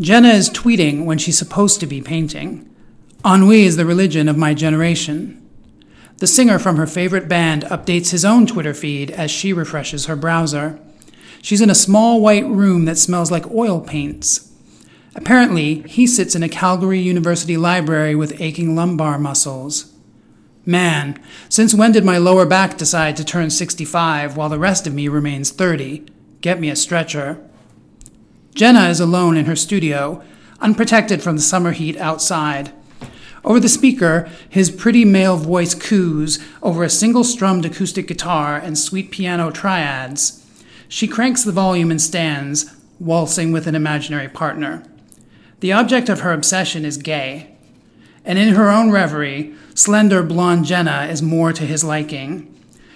Jenna is tweeting when she's supposed to be painting. Ennui is the religion of my generation. The singer from her favorite band updates his own Twitter feed as she refreshes her browser. She's in a small white room that smells like oil paints. Apparently, he sits in a Calgary University library with aching lumbar muscles. Man, since when did my lower back decide to turn 65 while the rest of me remains 30? Get me a stretcher. Jenna is alone in her studio, unprotected from the summer heat outside. Over the speaker, his pretty male voice coos over a single strummed acoustic guitar and sweet piano triads. She cranks the volume and stands, waltzing with an imaginary partner. The object of her obsession is gay. And in her own reverie, slender blonde Jenna is more to his liking.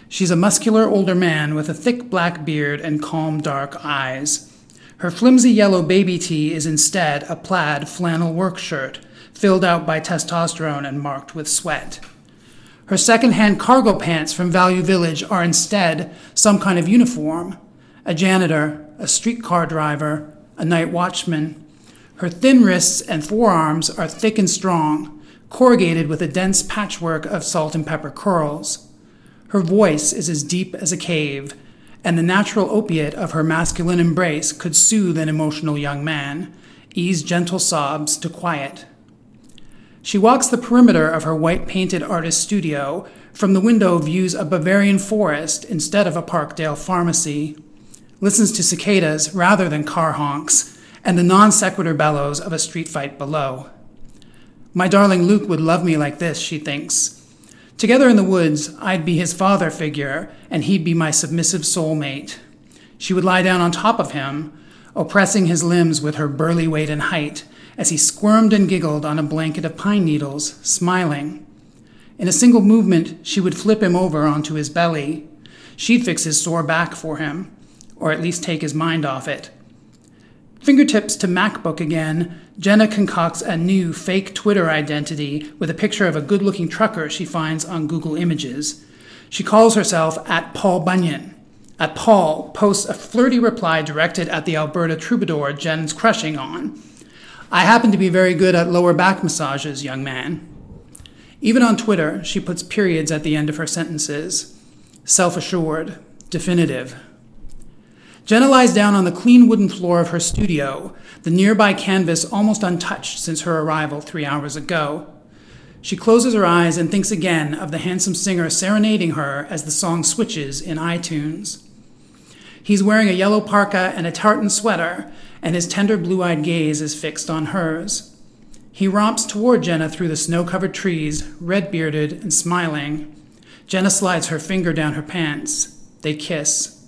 She's a muscular older man with a thick black beard and calm dark eyes. Her flimsy yellow baby tee is instead a plaid flannel work shirt, filled out by testosterone and marked with sweat. Her second-hand cargo pants from Value Village are instead some kind of uniform a janitor, a streetcar driver, a night watchman. Her thin wrists and forearms are thick and strong, corrugated with a dense patchwork of salt and pepper curls. Her voice is as deep as a cave, and the natural opiate of her masculine embrace could soothe an emotional young man, ease gentle sobs to quiet. She walks the perimeter of her white painted artist studio. From the window, views a Bavarian forest instead of a Parkdale pharmacy listens to cicadas rather than car honks, and the non sequitur bellows of a street fight below. My darling Luke would love me like this, she thinks. Together in the woods, I'd be his father figure, and he'd be my submissive soulmate. She would lie down on top of him, oppressing his limbs with her burly weight and height, as he squirmed and giggled on a blanket of pine needles, smiling. In a single movement, she would flip him over onto his belly. She'd fix his sore back for him, or at least take his mind off it. Fingertips to MacBook again, Jenna concocts a new fake Twitter identity with a picture of a good looking trucker she finds on Google Images. She calls herself at Paul Bunyan. At Paul posts a flirty reply directed at the Alberta troubadour Jen's crushing on. I happen to be very good at lower back massages, young man. Even on Twitter, she puts periods at the end of her sentences. Self assured, definitive, Jenna lies down on the clean wooden floor of her studio, the nearby canvas almost untouched since her arrival three hours ago. She closes her eyes and thinks again of the handsome singer serenading her as the song switches in iTunes. He's wearing a yellow parka and a tartan sweater, and his tender blue eyed gaze is fixed on hers. He romps toward Jenna through the snow covered trees, red bearded and smiling. Jenna slides her finger down her pants. They kiss.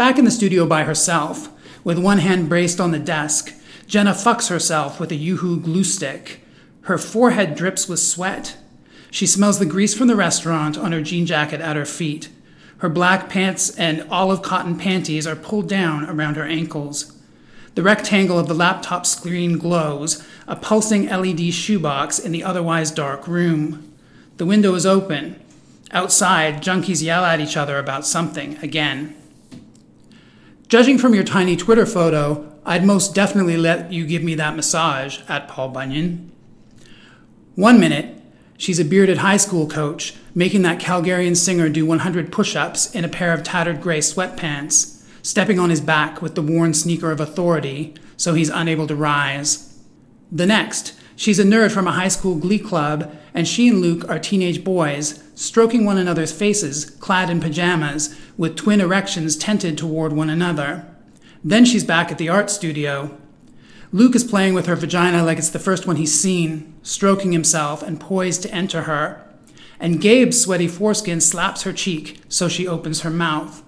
Back in the studio by herself, with one hand braced on the desk, Jenna fucks herself with a UHU glue stick. Her forehead drips with sweat. She smells the grease from the restaurant on her jean jacket at her feet. Her black pants and olive cotton panties are pulled down around her ankles. The rectangle of the laptop screen glows, a pulsing LED shoebox in the otherwise dark room. The window is open. Outside, junkies yell at each other about something again. Judging from your tiny Twitter photo, I'd most definitely let you give me that massage at Paul Bunyan. One minute, she's a bearded high school coach making that Calgarian singer do 100 push ups in a pair of tattered gray sweatpants, stepping on his back with the worn sneaker of authority so he's unable to rise. The next, she's a nerd from a high school glee club, and she and Luke are teenage boys stroking one another's faces, clad in pajamas, with twin erections tented toward one another. Then she's back at the art studio. Luke is playing with her vagina like it's the first one he's seen, stroking himself and poised to enter her. And Gabe's sweaty foreskin slaps her cheek so she opens her mouth.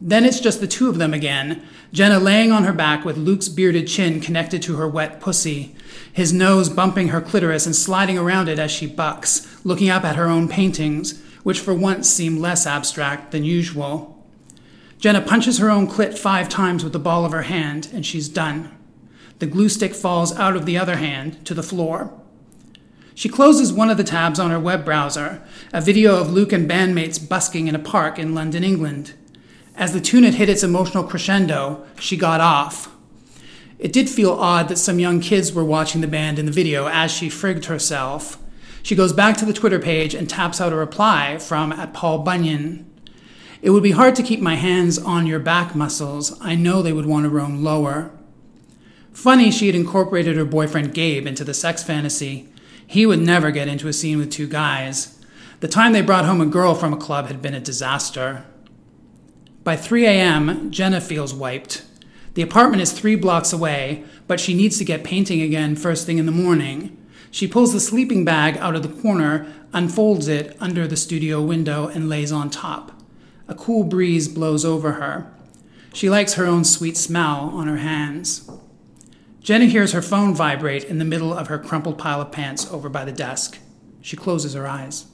Then it's just the two of them again, Jenna laying on her back with Luke's bearded chin connected to her wet pussy, his nose bumping her clitoris and sliding around it as she bucks, looking up at her own paintings, which for once seem less abstract than usual. Jenna punches her own clit five times with the ball of her hand, and she's done. The glue stick falls out of the other hand to the floor. She closes one of the tabs on her web browser, a video of Luke and bandmates busking in a park in London, England. As the tune had hit its emotional crescendo, she got off. It did feel odd that some young kids were watching the band in the video as she frigged herself. She goes back to the Twitter page and taps out a reply from at Paul Bunyan. It would be hard to keep my hands on your back muscles. I know they would want to roam lower. Funny she had incorporated her boyfriend Gabe into the sex fantasy. He would never get into a scene with two guys. The time they brought home a girl from a club had been a disaster. By 3 a.m., Jenna feels wiped. The apartment is three blocks away, but she needs to get painting again first thing in the morning. She pulls the sleeping bag out of the corner, unfolds it under the studio window, and lays on top. A cool breeze blows over her. She likes her own sweet smell on her hands. Jenna hears her phone vibrate in the middle of her crumpled pile of pants over by the desk. She closes her eyes.